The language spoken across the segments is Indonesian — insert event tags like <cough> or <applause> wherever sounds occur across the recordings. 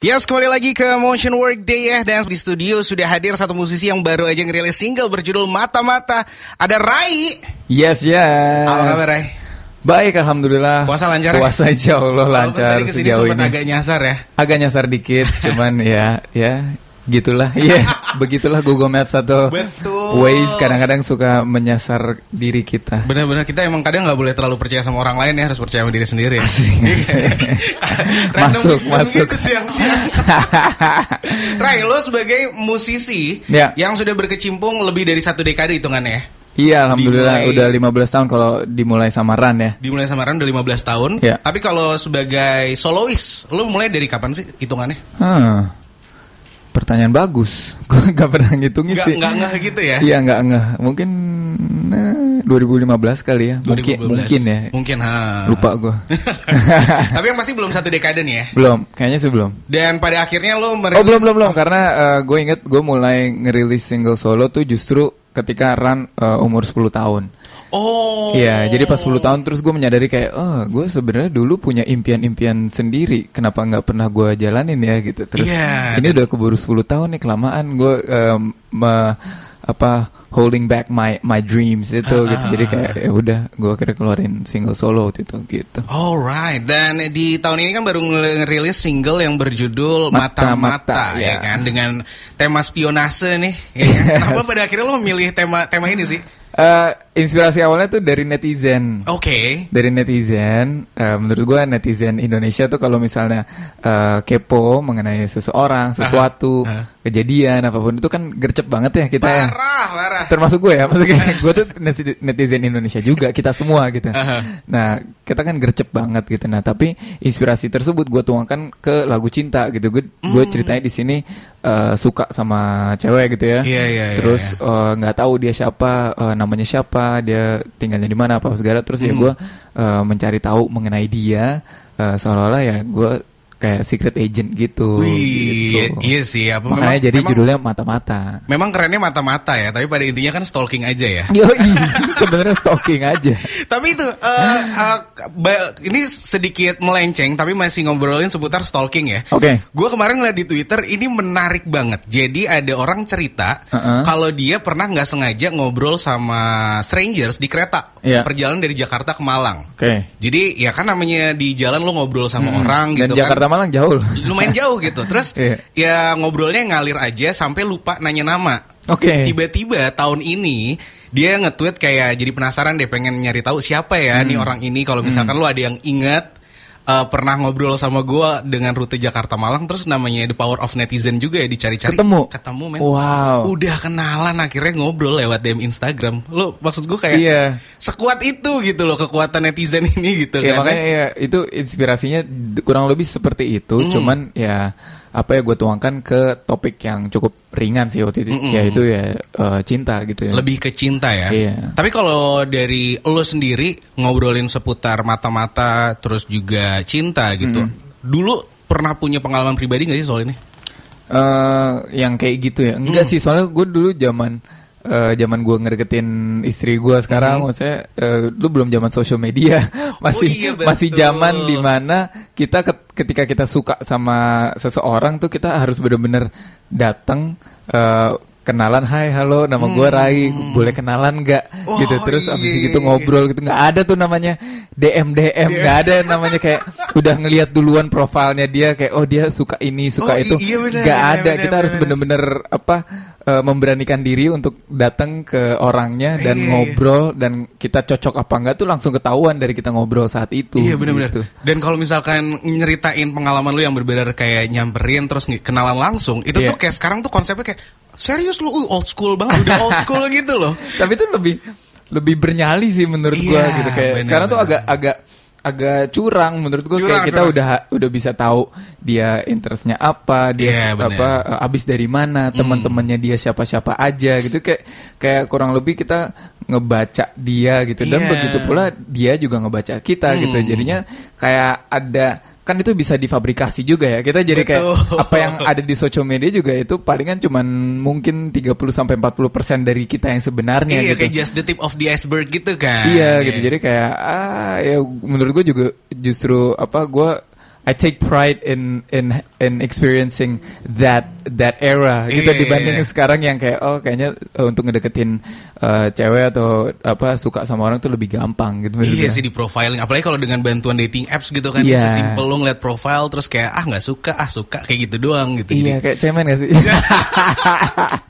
Yes, kembali lagi ke Motion Work Day ya Dan di studio sudah hadir satu musisi yang baru aja ngerilis single berjudul Mata-Mata Ada Rai Yes, yes. Apa kabar Rai? Baik, alhamdulillah. Puasa lancar ya? Puasa insya Allah lancar Walaupun tadi ke sini sempat ini. agak nyasar ya Agak nyasar dikit, cuman <laughs> ya, ya gitulah. Iya, begitulah Google Maps atau Betul. Waze kadang-kadang suka menyasar diri kita. Benar-benar kita emang kadang nggak boleh terlalu percaya sama orang lain ya Harus percaya sama diri sendiri ya <laughs> Random Masuk, wisdom masuk. gitu siang-siang <laughs> Rai, lo sebagai musisi Ya. Yang sudah berkecimpung lebih dari satu dekade hitungannya ya Iya, alhamdulillah Dimulai- udah 15 tahun kalau dimulai sama Ran ya. Dimulai sama Ran udah 15 tahun Ya. Tapi kalau sebagai solois Lo mulai dari kapan sih hitungannya? Hmm. Pertanyaan bagus. <laughs> Gue gak pernah ngitungin Nggak, sih. nggak ngeh gitu ya? Iya, nggak ngeh. Mungkin eh, 2015 kali ya. Mungkin 2015. mungkin ya. Mungkin ha. Lupa gue. <laughs> Tapi yang pasti belum satu dekade nih ya. belum, kayaknya sih belum. Dan pada akhirnya lo Oh merilis belum belum belum karena gue inget gue mulai ngerilis single solo tuh justru ketika Ran eh, umur 10 tahun. Oh. Iya, jadi pas 10 tahun terus gue menyadari kayak, oh gue sebenarnya dulu punya impian-impian sendiri, kenapa nggak pernah gue jalanin ya gitu. Terus Iya, ini udah keburu 10 tahun nih kelamaan gue me- apa holding back my my dreams itu Ah, gitu. Jadi kayak ya udah gue akhirnya keluarin single solo itu gitu. Alright, dan di tahun ini kan baru ngerilis single yang berjudul Mata-mata, ya ya. kan dengan tema spionase nih. Ya kan? <laughs> Kenapa pada akhirnya lo memilih tema tema ini sih? Eh, inspirasi awalnya tuh dari netizen. Oke. dari netizen, eh, menurut gua netizen Indonesia tuh kalau misalnya eh, kepo mengenai seseorang, sesuatu, aha. kejadian apa pun itu kan gercep banget ya kita. ya. Parah, parah. Termasuk gue ya, maksudnya <laughs> gue tuh neti- netizen Indonesia juga, kita semua gitu. Aha. Nah, kita kan gercep banget gitu. Nah, tapi inspirasi tersebut gue tuangkan ke lagu cinta gitu. Gue gue Hmm. ceritanya di sini eh, suka sama cewek gitu ya. Iya, iya, iya, Terus iya. nggak tahu dia siapa, eh, namanya siapa, dia tinggalnya di mana apa segala. Terus ya Hmm. gue eh, mencari tahu mengenai dia. eh, seolah-olah ya gue kayak secret agent gitu. Wih, gitu. iya sih. Apa Makanya memang- jadi memang- judulnya mata-mata. Memang kerennya mata-mata ya, tapi pada intinya kan stalking aja ya. <laughs> Yo, sebenarnya stalking aja. Tapi itu eh, eh, ba- ini sedikit melenceng tapi masih ngobrolin seputar stalking ya. Oke. Gue kemarin ngeliat di Twitter ini menarik banget. Jadi ada orang cerita Uh-uh. kalau dia pernah nggak sengaja ngobrol sama strangers di kereta Iya. perjalanan dari Jakarta ke Malang. Oke. Jadi ya kan namanya di jalan lo ngobrol sama orang Dan gitu Jakarta kan. Malang jauh loh. Lumayan jauh gitu. Terus <laughs> Iya. ya ngobrolnya ngalir aja sampai lupa nanya nama. Oke. Tiba-tiba tahun ini dia nge-tweet kayak jadi penasaran deh pengen nyari tahu siapa ya nih Hmm. orang ini kalau misalkan lu ada yang ingat eh, pernah ngobrol sama gua dengan rute Jakarta Malang terus namanya the power of netizen juga ya dicari-cari Ketemu? ketemu men Wow. udah kenalan akhirnya ngobrol lewat DM Instagram lu maksud gua kayak Iya. sekuat itu gitu loh kekuatan netizen ini gitu Ya kan makanya ya itu inspirasinya kurang lebih seperti itu, Hmm. cuman ya apa ya gue tuangkan ke topik yang cukup ringan sih waktu itu, Mm-mm. yaitu ya eh, cinta gitu ya. lebih ke cinta ya. Iya. Tapi kalau dari lo sendiri ngobrolin seputar mata-mata terus juga cinta gitu. Dulu pernah punya pengalaman pribadi gak sih soal ini? Eh, yang kayak gitu ya. Enggak sih, soalnya gue dulu zaman eh, zaman gue ngedeketin istri gue sekarang, maksudnya eh, lu belum zaman sosial media, <laughs> masih iya, betul. masih zaman di mana kita ket- ketika kita suka sama seseorang tuh kita harus bener-bener datang eh, kenalan, hai halo, nama gue Rai, boleh kenalan nggak? Oh, gitu terus abis iya. gitu ngobrol gitu nggak ada tuh namanya DM DM nggak ada namanya kayak udah ngelihat duluan profilnya dia kayak oh dia suka ini suka Oh, itu iya nggak ada benar, kita harus benar. bener-bener apa eh, memberanikan diri untuk datang ke orangnya dan Iya, iya. ngobrol dan kita cocok apa enggak tuh langsung ketahuan dari kita ngobrol saat itu iya benar-benar. gitu. Dan kalau misalkan nyeritain pengalaman lu yang berbeda kayak nyamperin terus kenalan langsung, itu Iya. tuh kayak sekarang tuh konsepnya kayak serius lu uh, old school banget, udah old school <laughs> gitu loh. tapi itu lebih lebih bernyali sih menurut Iya, gua gitu kayak benar, sekarang tuh benar. agak agak agak curang menurut gua Curang, kayak kita curang. udah udah bisa tahu dia interestnya apa dia Iya, benar. apa eh, abis dari mana teman-temannya dia siapa-siapa aja gitu kayak kayak kurang lebih kita ngebaca dia gitu dan Iya. begitu pula dia juga ngebaca kita gitu Hmm. jadinya kayak ada kan itu bisa difabrikasi juga ya kita jadi kayak Betul. apa yang ada di social media juga itu palingan cuman mungkin 30 sampai 40 persen dari kita yang sebenarnya iya gitu kayak just the tip of the iceberg gitu kan. Iya gitu. Jadi kayak ah ya menurut gue juga justru apa gue I take pride in in in experiencing that that era gitu Iya, iya, dibandingin iya. sekarang yang kayak oh kayaknya eh, untuk ngedeketin eh, cewek atau apa suka sama orang tuh lebih gampang gitu Iya maksudnya. sih di profiling apalagi kalau dengan bantuan dating apps gitu kan Iya. sesimpel lo ngeliat profile terus kayak ah nggak suka ah suka kayak gitu doang gitu Iya Jadi- kayak cemen gak sih? <laughs>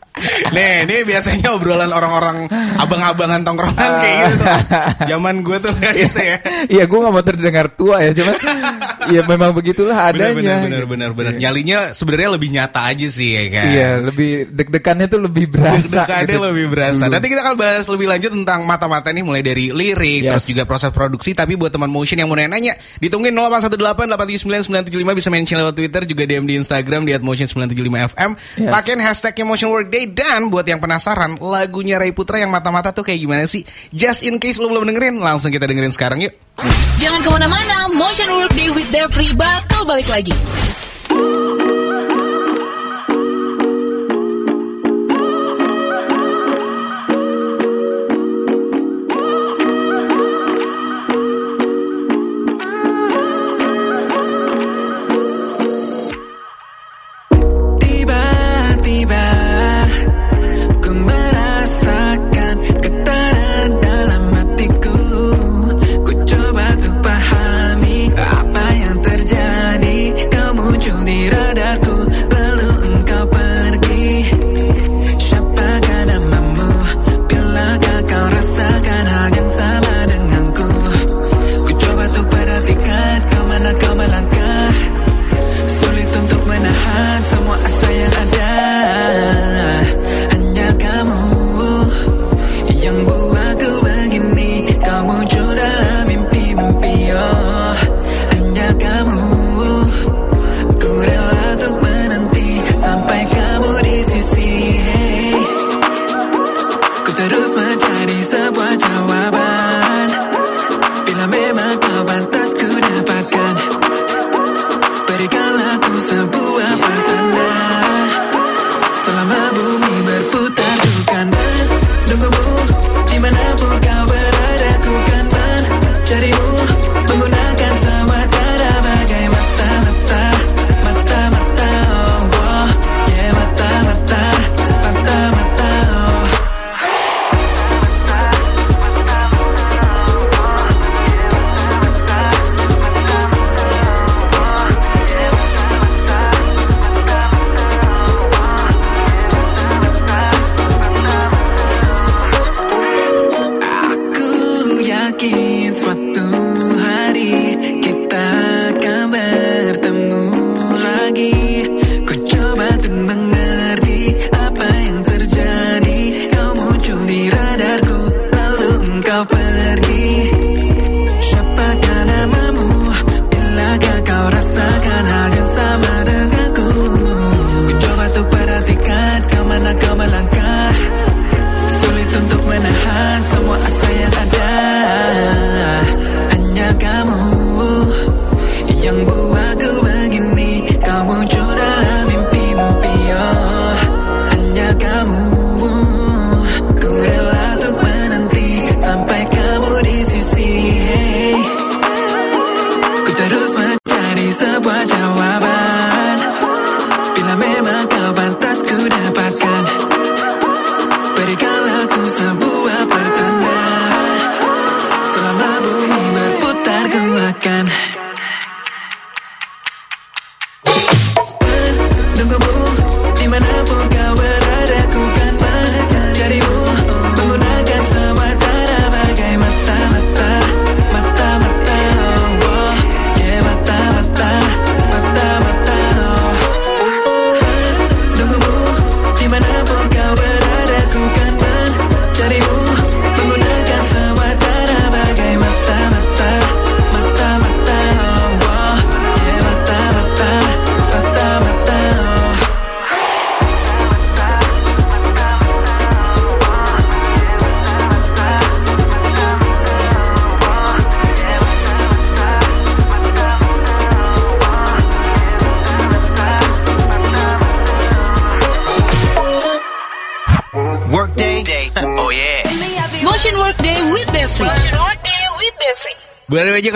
Nih, ini biasanya obrolan orang-orang abang-abangan tongkrongan kayak gitu tuh. Zaman gue tuh kayak gitu ya. Iya gue gak mau terdengar tua ya cuman <laughs> ya memang begitulah adanya. bener, gitu. bener, bener. Nyalinya sebenarnya lebih nyata aja sih ya kan. Iya lebih deg-degannya tuh lebih berasa. Deg-degannya gitu. lebih berasa. Dulu. Nanti kita akan bahas lebih lanjut tentang mata-mata nih mulai dari lirik Yes. terus juga proses produksi. Tapi buat teman motion yang mau nanya-nanya, ditungguin 0818 879 975 bisa mention lewat Twitter juga DM di Instagram di @motion975fm. Yes. Pakein hashtagnya Motion Workday dan buat yang penasaran lagunya Ray Putra yang mata-mata tuh kayak gimana sih? Just in case lo belum dengerin, langsung kita dengerin sekarang yuk. Jangan ke mana-mana, Motion Workday with Devri bakal balik lagi. Ku terus mencari sebuah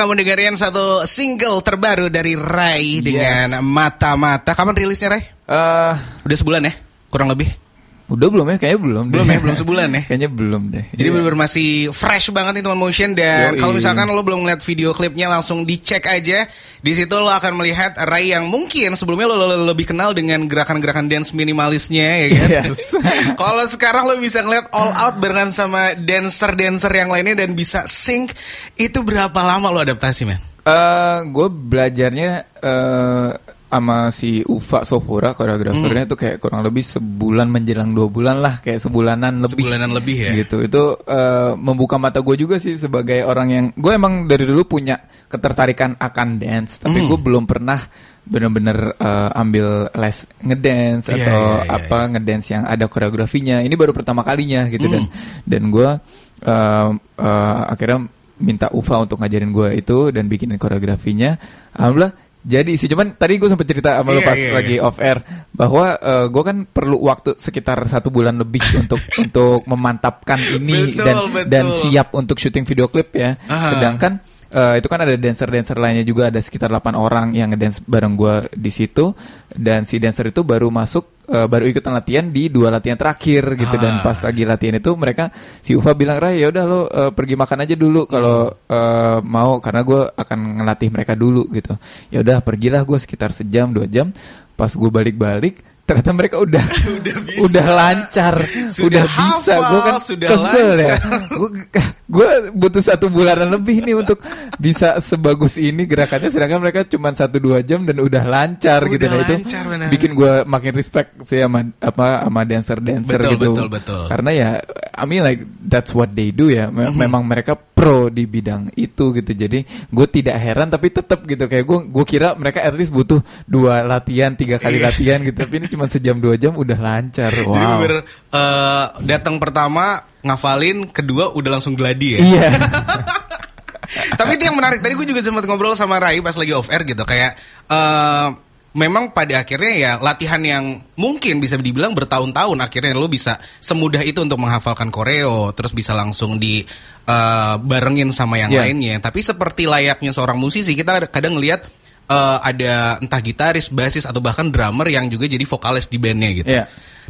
kamu dengerin satu single terbaru dari Rai dengan Mata-Mata. Kapan rilisnya Rai? Eh, Udah sebulan ya? Kurang lebih? Udah belum ya? Kayaknya belum. Belum deh. ya? Belum sebulan ya? <laughs> Kayaknya belum deh. Jadi benar-benar masih fresh banget nih teman motion dan kalau misalkan lo belum ngeliat video klipnya langsung dicek aja. Di situ lo akan melihat Rai yang mungkin sebelumnya lo, lo- lo lebih kenal dengan gerakan-gerakan dance minimalisnya ya kan. Yes. <laughs> kalau sekarang lo bisa ngeliat all out barengan sama dancer-dancer yang lainnya dan bisa sync itu berapa lama lo adaptasi men? Eh, gue belajarnya eh sama si Ufa Sofura koreografernya Hmm. tuh kayak kurang lebih sebulan menjelang dua bulan lah kayak sebulanan lebih Sebulanan lebih ya? gitu itu eh, membuka mata gue juga sih sebagai orang yang gue emang dari dulu punya ketertarikan akan dance tapi Hmm. gue belum pernah bener-bener eh, ambil les ngedance Iya, atau iya, iya, apa ngedance yang ada koreografinya ini baru pertama kalinya gitu dan Hmm. dan gue eh, eh, akhirnya minta Ufa untuk ngajarin gue itu dan bikinin koreografinya alhamdulillah jadi sih cuman tadi gue sempat cerita sama lo Iya, pas iya, lagi off air bahwa gue kan perlu waktu sekitar satu bulan lebih <laughs> untuk untuk memantapkan ini Betul, dan betul. dan siap untuk syuting video klip ya Aha. sedangkan eh, itu kan ada dancer-dancer lainnya juga ada sekitar 8 orang yang ngedance bareng gue di situ. Dan si dancer itu baru masuk eh, baru ikutan latihan di dua latihan terakhir gitu. Dan Ah. pas lagi latihan itu mereka si Ufa bilang Ray ya udah lo eh, pergi makan aja dulu kalau eh, mau karena gue akan ngelatih mereka dulu gitu. Ya udah pergilah gue sekitar sejam dua jam. Pas gue balik-balik ternyata mereka udah <laughs> Udah bisa. udah lancar Sudah udah bisa gue kan sudah kesel ya lancar. gue butuh satu bulanan lebih nih untuk bisa sebagus ini gerakannya sedangkan mereka cuma satu dua jam dan udah lancar Udah gitu nah itu benar. bikin gue makin respect sih sama apa sama dancer dancer Betul, gitu betul, betul. karena ya I mean like that's what they do ya Me- Mhm. memang mereka pro di bidang itu gitu jadi gue tidak heran tapi tetap gitu kayak gue gue kira mereka at least butuh dua latihan tiga kali Iya. latihan gitu tapi ini cuma sejam dua jam udah lancar Jadi wow bener eh, datang pertama ngafalin, kedua udah langsung gladi ya. iya <laughs> Tapi itu yang menarik. Tadi gue juga sempat ngobrol sama Rai pas lagi off air gitu. Kayak eh, memang pada akhirnya ya latihan yang mungkin bisa dibilang bertahun-tahun akhirnya lo bisa semudah itu untuk menghafalkan koreo, terus bisa langsung di eh, barengin sama yang Yeah. lainnya. Tapi seperti layaknya seorang musisi, kita kadang ngelihat eh, ada entah gitaris, basis atau bahkan drummer yang juga jadi vokalis di bandnya gitu. Iya.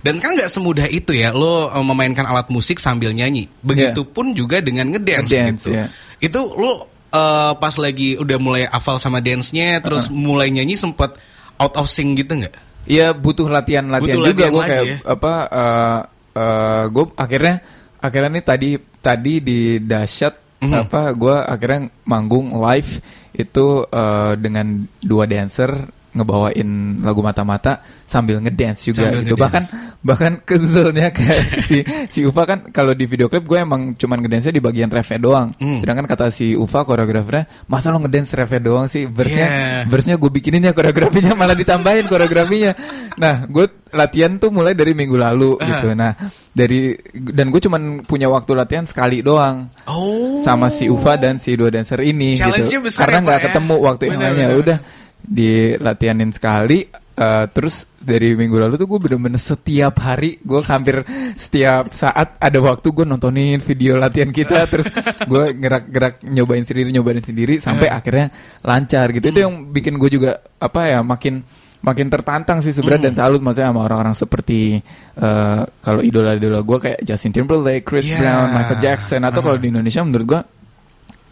Dan kan nggak semudah itu ya, lo eh, memainkan alat musik sambil nyanyi. Begitupun juga dengan ngedance Ngedance, gitu. iya. Itu lo eh, pas lagi udah mulai hafal sama dance-nya, terus mulai nyanyi sempet out of sync gitu nggak? Iya butuh latihan latihan Butuh juga gue kayak ya. apa eh eh, gue akhirnya akhirnya nih tadi tadi di dahsyat Mhm. apa gue akhirnya manggung live itu eh, dengan dua dancer ngebawain lagu mata-mata sambil ngedance juga Sambil gitu ngedance. bahkan bahkan keselnya kayak <laughs> si si Ufa kan kalau di video klip gue emang cuman ngedance di bagian refnya doang Hmm. sedangkan kata si Ufa koreografernya masa lo ngedance refnya doang sih verse-nya Yeah. verse-nya gue bikinin ya koreografinya malah ditambahin koreografinya. Nah, gue latihan tuh mulai dari minggu lalu gitu. Nah, dari dan gue cuman punya waktu latihan sekali doang Oh. sama si Ufa dan si dua dancer ini gitu. besar Karena ya, nggak ya? ketemu waktu yang Benar, lainnya. Udah dilatihanin sekali. eh, terus dari minggu lalu tuh gue bener-bener setiap hari gue hampir setiap saat ada waktu gue nontonin video latihan kita <laughs> terus gue gerak-gerak nyobain sendiri nyobain sendiri sampai akhirnya lancar gitu itu yang bikin gue juga apa ya makin makin tertantang sih sebenarnya dan salut maksudnya sama orang-orang seperti eh, kalau idola-idola gue kayak Justin Timberlake, Chris Yeah. Brown, Michael Jackson atau kalau di Indonesia menurut gue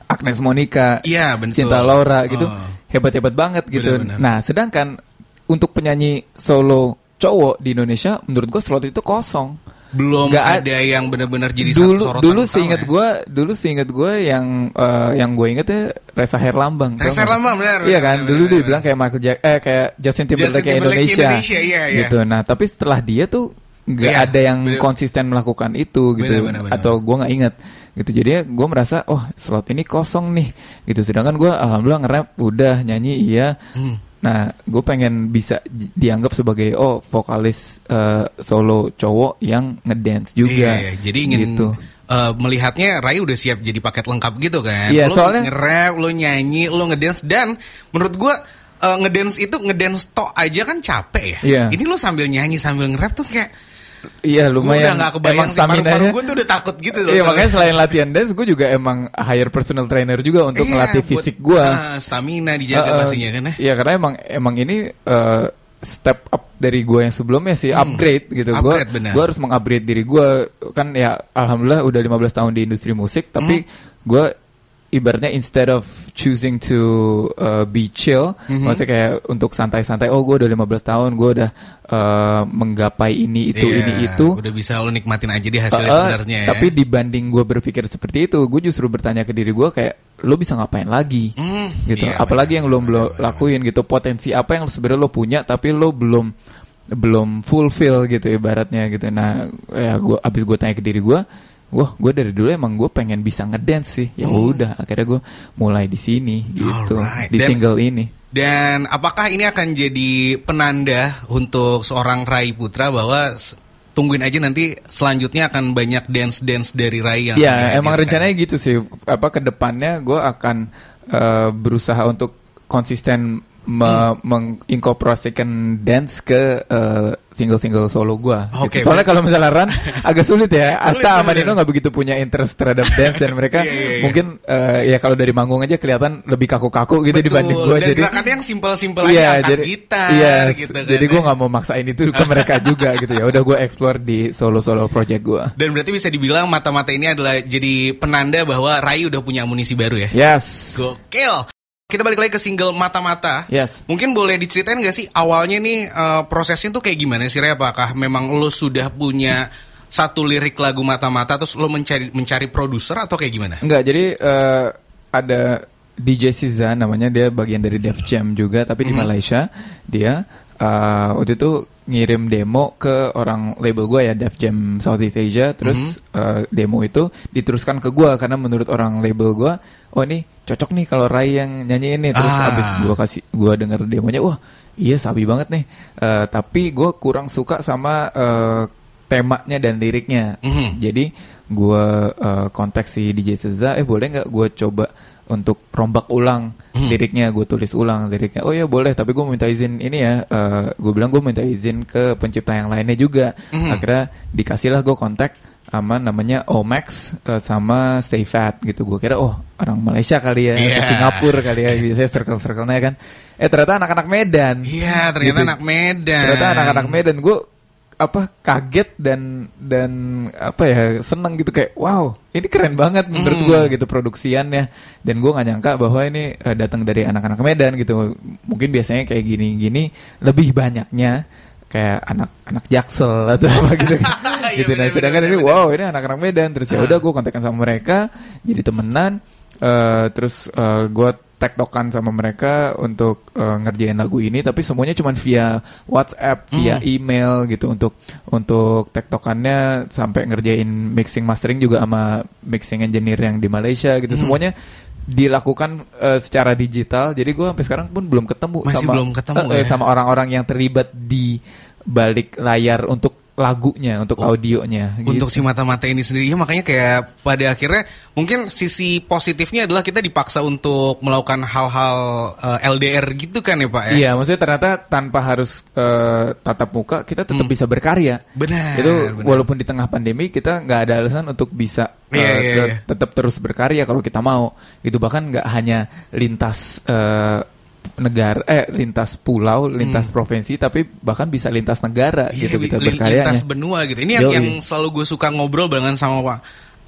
Agnes Monica, Iya, betul. Cinta Laura gitu Oh. hebat-hebat banget gitu. Benar-benar. Nah sedangkan untuk penyanyi solo cowok di Indonesia menurut gue slot itu kosong. Belum ad- ada yang benar-benar jadi dulu satu sorotan dulu seingat ya. gue dulu seingat gue yang eh, yang gue inget ya Reza Herlambang Reza? Herlambang, benar, iya kan benar, dulu dia bilang kayak Michael Jack eh kayak Justin Timberlake Justin kayak Timberlake Indonesia, Indonesia, iya, iya. gitu nah tapi setelah dia tuh nggak Iya, ada yang benar. konsisten melakukan itu gitu benar, benar. atau gue nggak inget gitu jadi gue merasa oh slot ini kosong nih gitu sedangkan gue alhamdulillah nge-rap udah nyanyi iya Hmm. Nah, gue pengen bisa di- dianggap sebagai oh vokalis eh, solo cowok yang ngedance juga. Iya, iya. jadi ingin gitu. eh, melihatnya Rai udah siap jadi paket lengkap gitu kan. Iya, lo soalnya- nge-rap, lo nyanyi, lo ngedance dan menurut gua eh, ngedance itu ngedance tok aja kan capek ya. Iya. Ini lo sambil nyanyi sambil nge-rap tuh kayak Iya Gue udah lumayan. nggak kebayang emang sih paru-paru stamina-nya- gue tuh udah takut gitu. Iya sebetulnya. makanya selain latihan dance, gue juga emang hire personal trainer juga untuk Iya, ngelatih buat- fisik gue. ah, stamina dijaga eh, pastinya kan ya. Iya karena emang emang ini eh, step up dari gue yang sebelumnya sih upgrade gitu. Gue Hmm. Gue harus mengupgrade diri gue kan ya alhamdulillah udah 15 tahun di industri musik tapi Hmm. gue ibaratnya instead of choosing to uh, be chill, Hmm. maksudnya kayak untuk santai-santai. Oh gue udah 15 tahun, gue udah uh, menggapai ini itu Iya, ini itu. Udah bisa lo nikmatin aja di hasilnya Uh, sebenarnya ya. Tapi dibanding gue berpikir seperti itu, gue justru bertanya ke diri gue kayak lo bisa ngapain lagi, Hmm, gitu. iya, Apalagi benar, yang lo belum lakuin gitu. Potensi apa yang sebenarnya lo punya, tapi lo belum belum fulfill gitu ibaratnya gitu. Nah, ya gue abis gue tanya ke diri gue, wah gue dari dulu emang gue pengen bisa ngedance sih. Ya udah, akhirnya gue mulai di sini gitu, Hmm. Alright. di Dan- single ini. Dan apakah ini akan jadi penanda untuk seorang Rai Putra bahwa tungguin aja nanti selanjutnya akan banyak dance-dance dari Rai yang Ya, emang rencananya gitu sih. Apa ke depannya gue akan eh, berusaha untuk konsisten me- menginkorporasikan dance ke eh, single-single solo gue. Oke, Soalnya kalau misalnya Ran <laughs> agak sulit ya. Sulit, Asta sama. Dino nggak begitu punya interest terhadap dance dan mereka <laughs> Iya, iya, iya. mungkin eh, ya kalau dari manggung aja kelihatan lebih kaku-kaku gitu Betul. dibanding gue. Jadi gerakannya yang simpel-simpel Iya, aja jadi gitar iya, gitu kan. jadi gue nggak mau maksain itu ke mereka <laughs> juga gitu ya. Udah gue explore di solo-solo project gue. Dan berarti bisa dibilang mata-mata ini adalah jadi penanda bahwa Rai udah punya amunisi baru ya. Yes, Gokil. Kita balik lagi ke single Mata-Mata. yes. Mungkin boleh diceritain gak sih awalnya nih eh, prosesnya tuh kayak gimana sih Ray? Apakah memang lo sudah punya satu lirik lagu Mata-Mata terus lo mencari mencari produser atau kayak gimana? Enggak, jadi eh, ada DJ Siza namanya dia bagian dari Def Jam juga tapi di Malaysia dia eh, waktu itu ngirim demo ke orang label gue ya Def Jam Southeast Asia. Terus eh, demo itu diteruskan ke gue karena menurut orang label gue oh ini cocok nih kalau Rai yang nyanyi ini terus Ah. abis gue kasih gue denger demonya wah iya sabi banget nih. Eh, tapi gue kurang suka sama eh, temanya dan liriknya. Mhm. jadi gue uh, kontak si DJ Seza, eh boleh nggak gue coba untuk rombak ulang Hmm. liriknya, gue tulis ulang liriknya. Oh ya boleh, tapi gue minta izin ini ya. gue bilang gue minta izin ke pencipta yang lainnya juga. Hmm. Akhirnya dikasihlah gue kontak sama namanya Omax uh, sama Stay Fat gitu. Gue kira oh orang Malaysia kali ya, ke Singapura kali ya, biasanya circle-circle-nya kan. Eh ternyata anak-anak Medan. Iya, ternyata Gitu. anak Medan. Ternyata anak-anak Medan gue apa kaget dan dan apa ya seneng gitu. Kayak wow ini keren banget menurut Hmm. gue gitu produksiannya. Dan gue nggak nyangka bahwa ini eh, datang dari anak-anak Medan gitu. Mungkin biasanya kayak gini-gini lebih banyaknya kayak anak-anak Jaksel atau apa <laughs> gitu. Iya, gitu. Nah sedangkan ini wow ini anak-anak Medan. Terus ya udah gue kontakkan sama mereka jadi temenan. Eh, terus gue tektokan sama mereka untuk eh, ngerjain lagu ini tapi semuanya cuma via WhatsApp via email gitu untuk untuk tektokannya sampai ngerjain mixing mastering juga sama mixing engineer yang di Malaysia gitu. Semuanya dilakukan eh, secara digital. Jadi gue sampai sekarang pun belum ketemu Masih sama belum ketemu eh, ya? sama orang-orang yang terlibat di balik layar untuk lagunya untuk audionya Untuk gitu. si mata-mata ini sendiri ya makanya kayak pada akhirnya mungkin sisi positifnya adalah kita dipaksa untuk melakukan hal-hal eh, LDR gitu kan ya Pak ya. Iya, maksudnya ternyata tanpa harus eh, tatap muka kita tetap bisa berkarya. Hmm. Benar, Itu benar. walaupun di tengah pandemi kita nggak ada alasan untuk bisa Iya, iya, te- iya. tetap terus berkarya kalau kita mau. Itu bahkan nggak hanya lintas eh, negara, eh lintas pulau, lintas provinsi, tapi bahkan bisa lintas negara Hmm. Iya, gitu kita berkaryanya. lintas benua gitu. Ini yang, Yoi. yang selalu gue suka ngobrol dengan sama Pak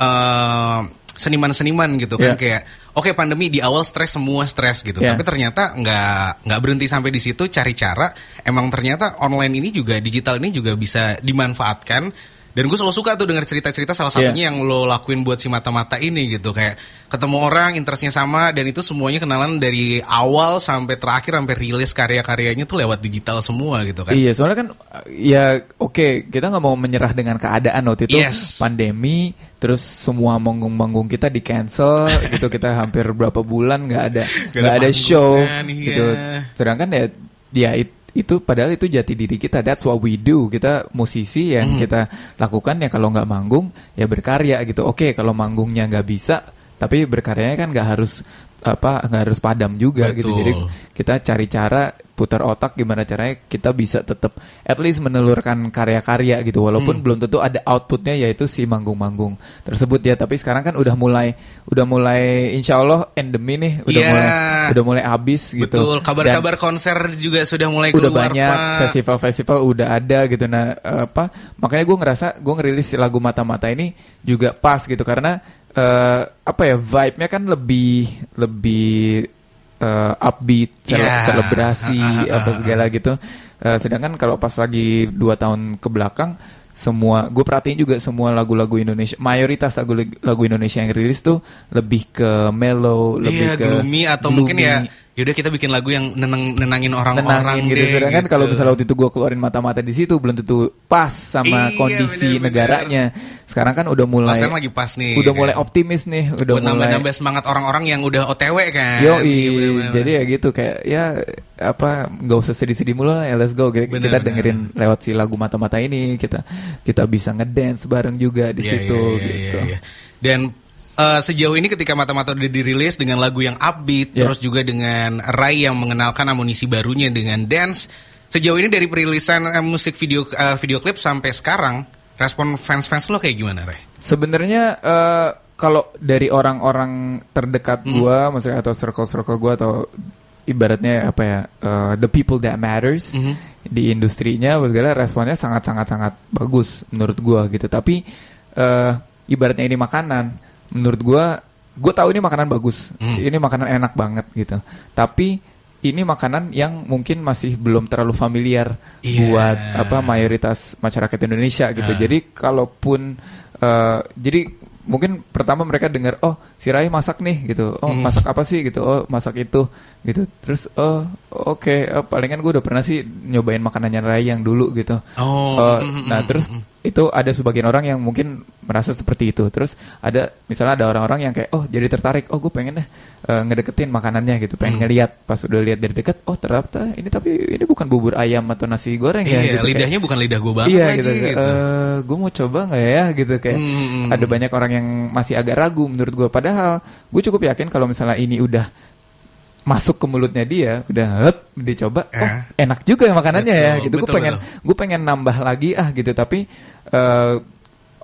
eh, seniman-seniman gitu kan Iya. kayak oke pandemi di awal stres semua stres gitu Iya. tapi ternyata nggak nggak berhenti sampai di situ cari cara emang ternyata online ini juga digital ini juga bisa dimanfaatkan dan gue selalu suka tuh dengar cerita-cerita salah Iya. satunya yang lo lakuin buat si mata-mata ini gitu kayak ketemu orang interestnya sama dan itu semuanya kenalan dari awal sampai terakhir sampai rilis karya-karyanya tuh lewat digital semua gitu kan Iya, soalnya kan ya oke kita nggak mau menyerah dengan keadaan waktu itu Yes. pandemi, terus semua manggung-manggung kita di cancel <laughs> gitu kita hampir berapa bulan nggak ada Nggak ada ada show panggungan, iya. gitu. Sedangkan ya ya it- itu padahal itu jati diri kita. That's what we do. Kita musisi Hmm. yang kita lakukan ya kalau nggak manggung ya berkarya gitu. Oke kalau manggungnya nggak bisa, tapi berkaryanya kan nggak harus apa nggak harus padam juga gitu. Betul. Jadi kita cari cara putar otak gimana caranya kita bisa tetap at least menelurkan karya-karya gitu. Walaupun belum tentu ada outputnya yaitu si manggung-manggung tersebut ya. Tapi sekarang kan udah mulai udah mulai insya Allah endemi nih. Udah Iya. mulai udah mulai habis gitu. Betul, kabar-kabar konser juga sudah mulai udah keluar, banyak Pak. festival-festival udah ada gitu. Nah apa makanya gue ngerasa gue ngerilis lagu mata-mata ini juga pas gitu. Karena eh, apa ya vibe-nya kan lebih lebih eh, upbeat sele- Ya. selebrasi ah, apa segala gitu. Eh, sedangkan kalau pas lagi dua tahun ke belakang semua gue perhatiin juga semua lagu-lagu Indonesia mayoritas lagu lagu Indonesia yang rilis tuh lebih ke mellow lebih Iya, ke gloomy atau mungkin ya gloomy yaudah kita bikin lagu yang nenang, nenangin orang-orang nenangin gitu. deh. Sedangkan gitu. kalau misalnya waktu itu gue keluarin mata-mata di situ belum tentu pas sama Iya, kondisi bener-bener. negaranya. Sekarang kan udah mulai sekarang lagi pas nih. udah kan. mulai optimis nih, udah Buat mulai nambah-nambah semangat orang-orang yang udah OTW kan. Yo, Iya, jadi ya gitu kayak ya apa nggak usah sedih-sedih mulu lah, ya let's go. Kita, Bener, kita bener. dengerin lewat si lagu mata-mata ini, kita kita bisa ngedance bareng juga di Iya, situ iya, iya, gitu. iya, iya. Dan eh, sejauh ini ketika mata-mata udah dirilis dengan lagu yang upbeat, Iya. terus juga dengan Rai yang mengenalkan amunisi barunya dengan dance, sejauh ini dari perilisan eh, musik video eh, video klip sampai sekarang, respon fans-fans lo kayak gimana, Rai? Sebenarnya eh, kalau dari orang-orang terdekat Hmm. gua, maksudnya atau circle-circle gua atau ibaratnya apa ya, eh, the people that matters Mhm. di industrinya, segala responnya sangat-sangat sangat bagus menurut gua gitu. Tapi eh, ibaratnya ini makanan, menurut gua, gua tahu ini makanan bagus, Hmm. ini makanan enak banget gitu. Tapi ini makanan yang mungkin masih belum terlalu familiar Iya. buat apa mayoritas masyarakat Indonesia gitu. Ah. Jadi kalaupun eh, jadi mungkin pertama mereka dengar oh si Rai masak nih gitu. Oh Hmm. masak apa sih gitu. Oh masak itu gitu. Terus oh oke eh, palingan gue udah pernah sih nyobain makanannya Rai yang dulu gitu. Oh, mm, nah mm, terus itu ada sebagian orang yang mungkin merasa seperti itu. Terus ada misalnya ada orang-orang yang kayak oh jadi tertarik. Oh gue pengen deh eh, ngedeketin makanannya gitu. Pengen Hmm. ngeliat pas udah lihat dari dekat. Oh ternyata ini tapi ini bukan bubur ayam atau nasi goreng ya. Iya, gitu, kayak- lidahnya bukan lidah gue banget iya lagi gitu, gitu. gue mau coba nggak ya gitu kayak Hmm. ada banyak orang yang masih agak ragu menurut gue padahal gue cukup yakin kalau misalnya ini udah masuk ke mulutnya dia udah hup, dicoba oh Eh. enak juga ya makanannya ya Betul, gitu. Gue pengen gue pengen nambah lagi ah gitu. Tapi eh,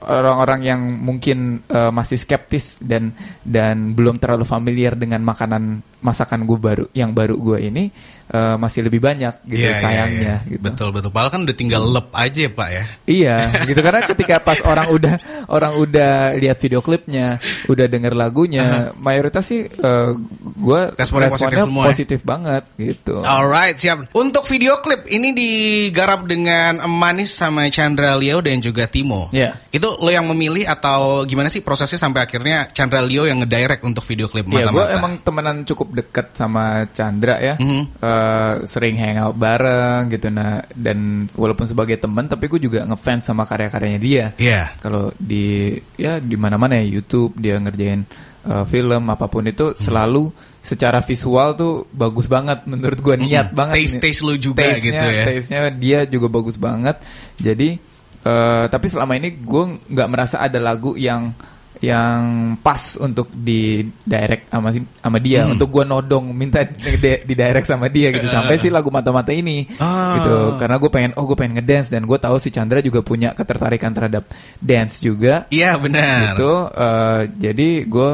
orang-orang yang mungkin eh, masih skeptis dan dan belum terlalu familiar dengan makanan masakan gue baru yang baru gue ini eh, masih lebih banyak gitu Iya, iya, sayangnya iya. gitu Betul betul. Padahal kan udah tinggal lep aja pak ya. Iya, gitu karena ketika pas orang udah orang udah lihat video klipnya, udah denger lagunya, mayoritas sih eh, gua Responnya positif semua ya? positif banget gitu. Alright siap. Untuk video klip ini digarap dengan Manis sama Chandra Leo dan juga Timo. Iya. Itu lo yang memilih atau gimana sih prosesnya sampai akhirnya Chandra Leo yang ngedirect untuk video klip Iya, gue mata-mata? emang temenan cukup deket sama Chandra ya, Mhm. Eh, sering hangout bareng gitu nah, dan walaupun sebagai teman, tapi gue juga ngefans sama karya-karyanya dia. Iya. Kalau di ya di mana-mana ya YouTube dia ngerjain uh, film apa pun itu Hmm. selalu secara visual tuh bagus banget menurut gua niat Mm-mm. banget. Hmm. Taste-taste lu juga Taste-nya- gitu ya. Taste-nya dia juga bagus banget. Jadi uh, tapi selama ini gue nggak merasa ada lagu yang yang pas untuk di direct sama si- sama dia Hmm. untuk gua nodong minta di, di direct sama dia gitu <laughs> sampai si lagu mata-mata ini Ah. gitu karena gue pengen oh gue pengen ngedance dan gue tahu si Chandra juga punya ketertarikan terhadap dance juga Iya benar. gitu eh, jadi gue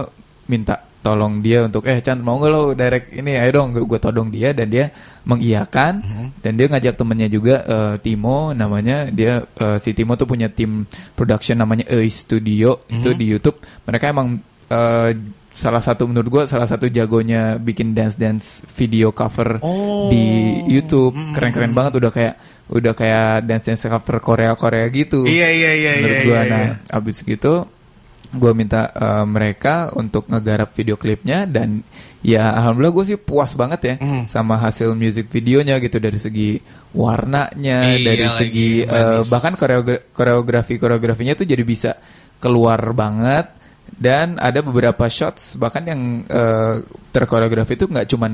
minta tolong dia untuk eh Chan mau nggak lo direct ini ayo dong gue todong dia dan dia mengiyakan Mhm. dan dia ngajak temennya juga eh, Timo namanya dia eh, si Timo tuh punya tim production namanya A Studio itu Mhm. di YouTube mereka emang eh, salah satu menurut gue salah satu jagonya bikin dance dance video cover Oh. di YouTube Mhm. keren-keren banget udah kayak udah kayak dance dance cover Korea Korea gitu Iya iya iya menurut iya. gua iya, nah iya. abis gitu gue minta eh, mereka untuk ngegarap video klipnya dan ya alhamdulillah gue sih puas banget ya Hmm. sama hasil music videonya gitu dari segi warnanya Iya dari segi manis. bahkan koreogra- koreografi koreografinya tuh jadi bisa keluar banget dan ada beberapa shots bahkan yang eh, terkoreografi itu nggak cuman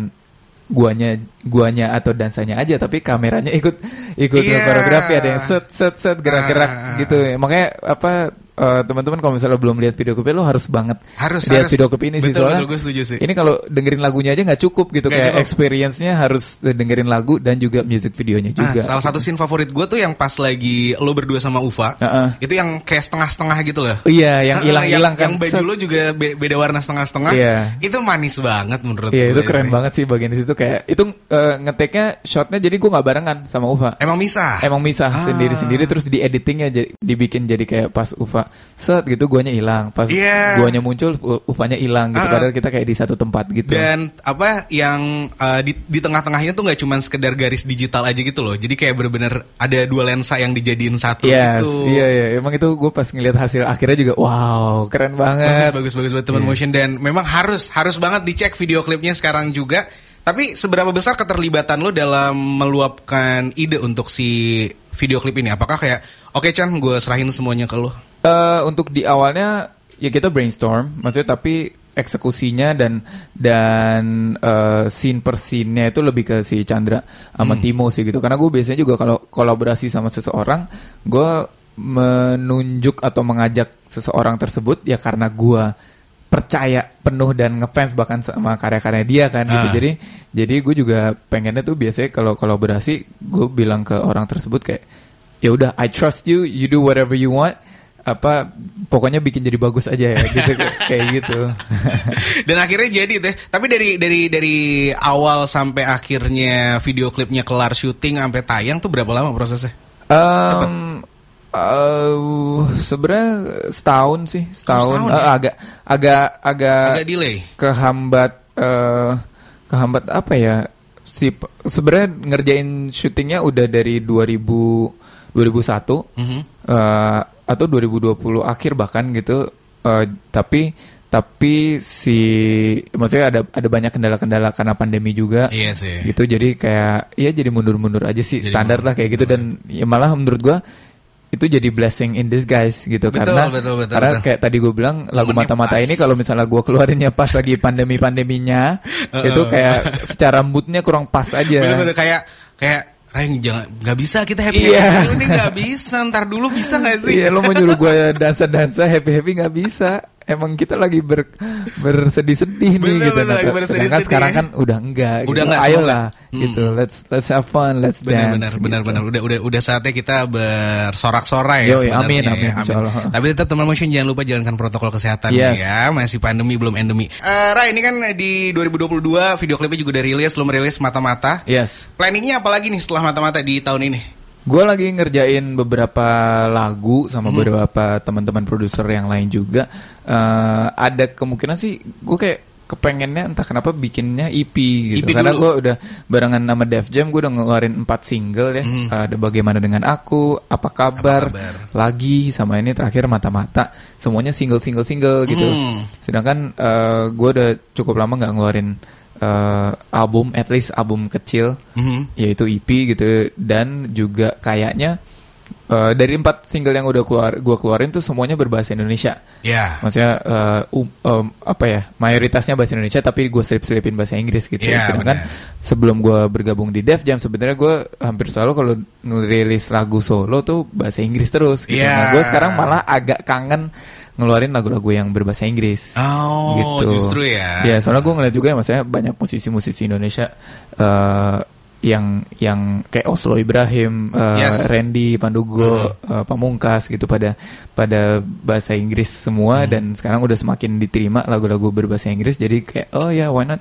guanya guanya atau dansanya aja tapi kameranya ikut ikut Iya. koreografi ada yang set set set gerak-gerak Ah. gitu makanya apa eh, teman-teman kalau misalnya belum lihat video klipnya lo harus banget Harus, lihat harus. video klip ini sih Betul, soalnya betul, gue setuju sih. ini kalau dengerin lagunya aja nggak cukup gitu Nggak kayak cukup. experience-nya harus dengerin lagu dan juga music videonya Ah, juga salah satu scene favorit gue tuh yang pas lagi lo berdua sama Ufa, Heeh. itu yang kayak setengah-setengah gitu loh. iya yang hilang-hilang kan Yang baju lo juga be- beda warna setengah-setengah. Iya. Itu manis banget menurut Iya gue itu keren sih. banget sih bagian di situ kayak itu eh, ngeteknya shotnya jadi gue nggak barengan sama Ufa. Emang misah. Emang misah Ah. sendiri-sendiri terus di editingnya jadi- dibikin jadi kayak pas Ufa set gitu guanya hilang pas Iya. guanya muncul Ufanya hilang gitu Ah. padahal kita kayak di satu tempat gitu. Dan apa yang uh, di, di tengah-tengahnya tuh nggak cuma sekedar garis digital aja gitu loh. Jadi kayak bener-bener ada dua lensa yang dijadiin satu Yes, gitu. iya iya emang itu gue pas ngeliat hasil akhirnya juga wow keren Bagus banget. bagus bagus buat teman Iya. motion dan memang harus harus banget dicek video klipnya sekarang juga. Tapi seberapa besar keterlibatan lo dalam meluapkan ide untuk si video klip ini? Apakah kayak oke Chan gue serahin semuanya ke lo? Eh, untuk di awalnya ya kita brainstorm, maksudnya tapi eksekusinya dan dan eh, scene per scene-nya itu lebih ke si Chandra sama Timo sih gitu. Karena gue biasanya juga kalau kolaborasi sama seseorang, gue menunjuk atau mengajak seseorang tersebut ya karena gue percaya penuh dan ngefans bahkan sama karya-karya dia kan gitu. Ah. Jadi jadi gue juga pengennya tuh biasanya kalau kolaborasi gue bilang ke orang tersebut kayak ya udah I trust you, you do whatever you want. Apa pokoknya bikin jadi bagus aja ya gitu <laughs> kayak gitu. Dan akhirnya jadi teh. Tapi dari dari dari awal sampai akhirnya video klipnya kelar syuting sampai tayang tuh berapa lama prosesnya? Um, eh, sebenarnya setahun sih, setahun. setahun Eh, ya? agak agak agak Agak delay. kehambat eh kehambat apa ya? Si sebenarnya ngerjain syutingnya udah dari 2000 2001 Mhm. eh, atau 2020 akhir bahkan gitu. Eh, tapi tapi si maksudnya ada ada banyak kendala-kendala karena pandemi juga Iya sih. gitu jadi kayak ya jadi mundur-mundur aja sih Jadi standar lah kayak gitu dan ya malah menurut gua itu jadi blessing in disguise gitu Betul, karena betul, betul, karena betul. kayak tadi gue bilang lagu mata-mata ini kalau misalnya gua keluarinnya pas lagi pandemi pandeminya <laughs> itu kayak secara moodnya kurang pas aja Bener-bener kayak kayak Reng jangan nggak bisa kita happy happy dulu nih nggak bisa ntar dulu bisa nggak sih? Iya lo mau nyuruh gue dansa-dansa happy-happy nggak bisa Emang kita lagi ber, bersedih-sedih nih Bener, gitu bener, Nah, bersedih-sedih. Sedangkan sekarang kan udah enggak Udah gitu. enggak, Ayolah semoga. gitu Hmm. Let's let's have fun Let's benar dance benar benar gitu. benar udah udah udah saatnya kita bersorak-sorai ya Yoi, sebenarnya amin, ya. amin, Allah. Tapi tetap teman motion jangan lupa jalankan protokol kesehatan Yes. ya. Masih pandemi belum endemi. Eh Rai ini kan di 2022 video klipnya juga udah rilis, belum rilis mata-mata. Yes Planningnya apa lagi nih setelah mata-mata di tahun ini? Gue lagi ngerjain beberapa lagu sama Hmm. beberapa teman-teman produser yang lain juga. Eh, ada kemungkinan sih gue kayak kepengennya entah kenapa bikinnya EP gitu. EP Karena gue udah barengan sama Def Jam gue udah ngeluarin 4 single ya. Hmm. Ada bagaimana dengan aku, apa kabar, Apa kabar? lagi sama ini terakhir mata-mata. Semuanya single-single single gitu. Hmm. Sedangkan gue udah cukup lama nggak ngeluarin eh, album, at least album kecil Mhm. yaitu EP gitu dan juga kayaknya eh, dari empat single yang udah keluar gua keluarin tuh semuanya berbahasa Indonesia Ya. maksudnya eh, um, um, apa ya mayoritasnya bahasa Indonesia tapi gue selip-selipin bahasa Inggris gitu Iya, sedangkan benar. sebelum gua bergabung di Def Jam sebenarnya gue hampir selalu kalau ngerilis lagu solo tuh bahasa Inggris terus gitu. Iya. nah gue sekarang malah agak kangen ngeluarin lagu-lagu yang berbahasa Inggris Oh, gitu. justru ya. Ya, soalnya gue ngeliat juga ya, maksudnya banyak musisi-musisi Indonesia eh, yang yang kayak Oslo Ibrahim, eh, Yes. Randy Pandugo, eh, Pamungkas gitu pada pada bahasa Inggris semua dan sekarang udah semakin diterima lagu-lagu berbahasa Inggris. Jadi kayak oh ya why not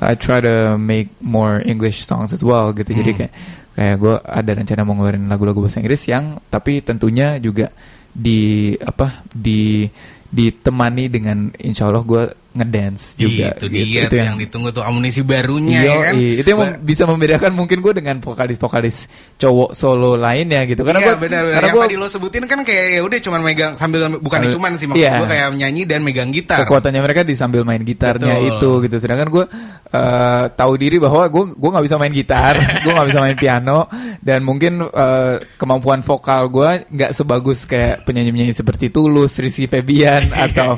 I try to make more English songs as well gitu. Jadi kayak kayak gue ada rencana mau ngeluarin lagu-lagu bahasa Inggris yang tapi tentunya juga di apa di ditemani dengan insya Allah gue ngedance juga itu gitu. dia itu tuh yang, ditunggu tuh amunisi barunya Iya, ya kan. iya. itu yang bisa membedakan mungkin gue dengan vokalis-vokalis cowok solo lainnya gitu karena iya gue benar benar. karena Yang gua tadi lo sebutin kan kayak ya udah cuman megang sambil bukan cuman sih maksud iya. gue kayak nyanyi dan megang gitar. kekuatannya mereka di sambil main gitarnya Betul. itu gitu sedangkan gue eh, tahu diri bahwa gue gue nggak bisa main gitar <laughs> gue nggak bisa main piano dan mungkin eh, kemampuan vokal gue nggak sebagus kayak penyanyi-penyanyi seperti Tulus, Rizky Febian <laughs> atau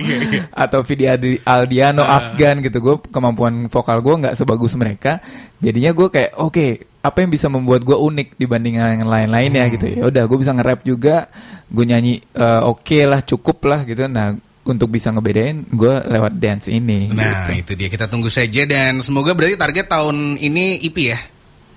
atau Vidi Adi- Aldiano, Afgan gitu gue kemampuan vokal gue nggak sebagus mereka jadinya gue kayak oke apa yang bisa membuat gue unik dibanding yang lain-lainnya Hmm. gitu ya udah gue bisa nge-rap juga gue nyanyi eh, oke lah cukup lah gitu nah untuk bisa ngebedain gue lewat dance ini Nah, gitu. itu dia kita tunggu saja dan semoga berarti target tahun ini EP ya.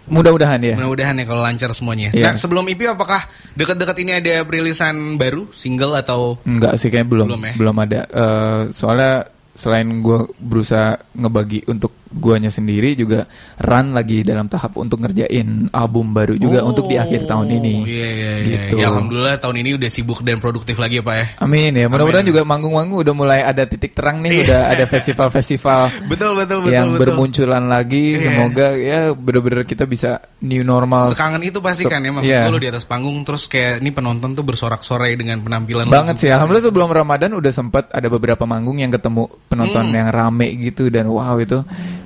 mudah-mudahan ya Mudah-mudahan ya kalau lancar semuanya. Iya. Nah, sebelum EP apakah dekat-dekat ini ada perilisan baru, single atau Enggak sih kayak belum Belum belum, ya? ada Eh, soalnya selain gue berusaha ngebagi untuk guanya sendiri juga run lagi dalam tahap untuk ngerjain album baru juga Oh, untuk di akhir tahun ini Iya, iya, iya. gitu. Ya, alhamdulillah tahun ini udah sibuk dan produktif lagi ya, Pak ya. Amin ya mudah-mudahan juga manggung-manggung udah mulai ada titik terang nih Iya. udah ada festival-festival <laughs> Betul, betul, betul, yang betul. bermunculan lagi Iya. semoga ya bener-bener kita bisa new normal Sekangen itu pasti kan ya maksud Iya. gue lu di atas panggung terus kayak ini penonton tuh bersorak-sorai dengan penampilan banget sih alhamdulillah sebelum Ramadan udah sempet ada beberapa manggung yang ketemu penonton Hmm. yang rame gitu dan wow itu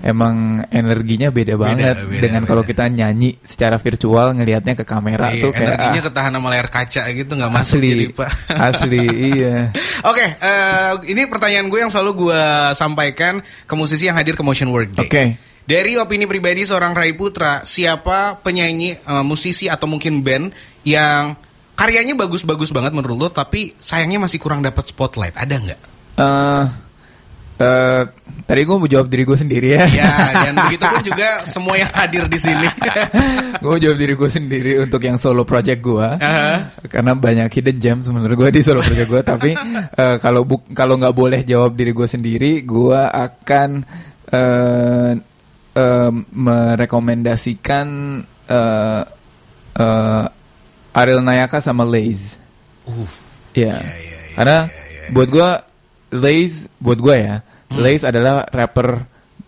emang energinya beda banget beda, dengan kalau kita nyanyi secara virtual ngelihatnya ke kamera Iya, tuh kayak energinya ah, ketahan sama layar kaca gitu nggak masuk asli jadi Pak. asli <laughs> iya Oke, eh, ini pertanyaan gue yang selalu gue sampaikan ke musisi yang hadir ke Motion Work Day. Oke. Dari opini pribadi seorang Rai Putra, siapa penyanyi, eh, musisi atau mungkin band yang karyanya bagus-bagus banget menurut lo, tapi sayangnya masih kurang dapat spotlight? Ada nggak? Eh, eh, tadi gue mau jawab diri gue sendiri ya Ya, dan <laughs> begitu pun juga semua yang hadir di sini. <laughs> gue mau jawab diri gue sendiri untuk yang solo project gue Aha. karena banyak hidden gems menurut gue di solo project gue tapi <laughs> eh, kalau buk- kalau nggak boleh jawab diri gue sendiri gue akan eh, eh, merekomendasikan eh, eh, Ariel Nayaka sama Laze Uh, ya Iya, iya, iya, karena iya, iya. buat gue Laze buat gue ya Hmm. Laze adalah rapper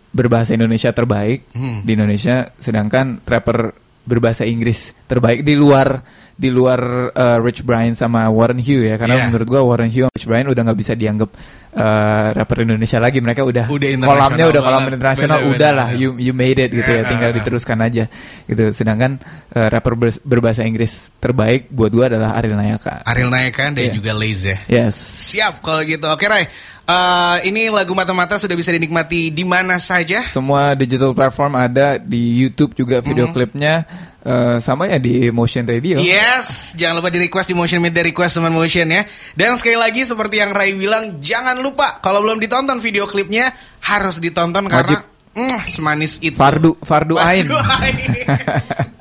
berbahasa Indonesia terbaik Hmm. di Indonesia sedangkan rapper berbahasa Inggris terbaik di luar di luar uh, Rich Brian sama Warren Hugh ya karena Iya. menurut gua Warren Hugh sama Rich Brian udah nggak bisa dianggap uh, rapper Indonesia lagi mereka udah, kolamnya udah kolam internasional udah lah you you made it gitu ya Iya. tinggal diteruskan aja gitu sedangkan uh, rapper ber- berbahasa Inggris terbaik buat gua adalah Ariel Nayaka Ariel Nayakan dan Iya. juga Laze ya. yes Siap kalau gitu. Oke Rai, Eh, ini lagu mata-mata sudah bisa dinikmati di mana saja. semua digital platform ada di YouTube juga video klipnya uh, sama ya di Motion Radio Yes, jangan lupa di request di Motion Media Request teman Motion ya. Dan sekali lagi seperti yang Rai bilang, jangan lupa kalau belum ditonton video klipnya harus ditonton karena mm, semanis itu. Fardu Fardu Ain Fardu Ain. <laughs>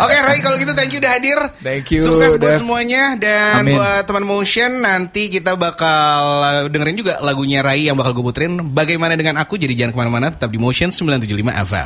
Oke Rai kalau gitu thank you udah hadir. Thank you, Sukses buat Dev. semuanya dan Amin. buat teman Motion nanti kita bakal uh, dengerin juga lagunya Rai yang bakal gue puterin. Bagaimana dengan aku? Jadi jangan ke mana-mana tetap di Motion 975 FM.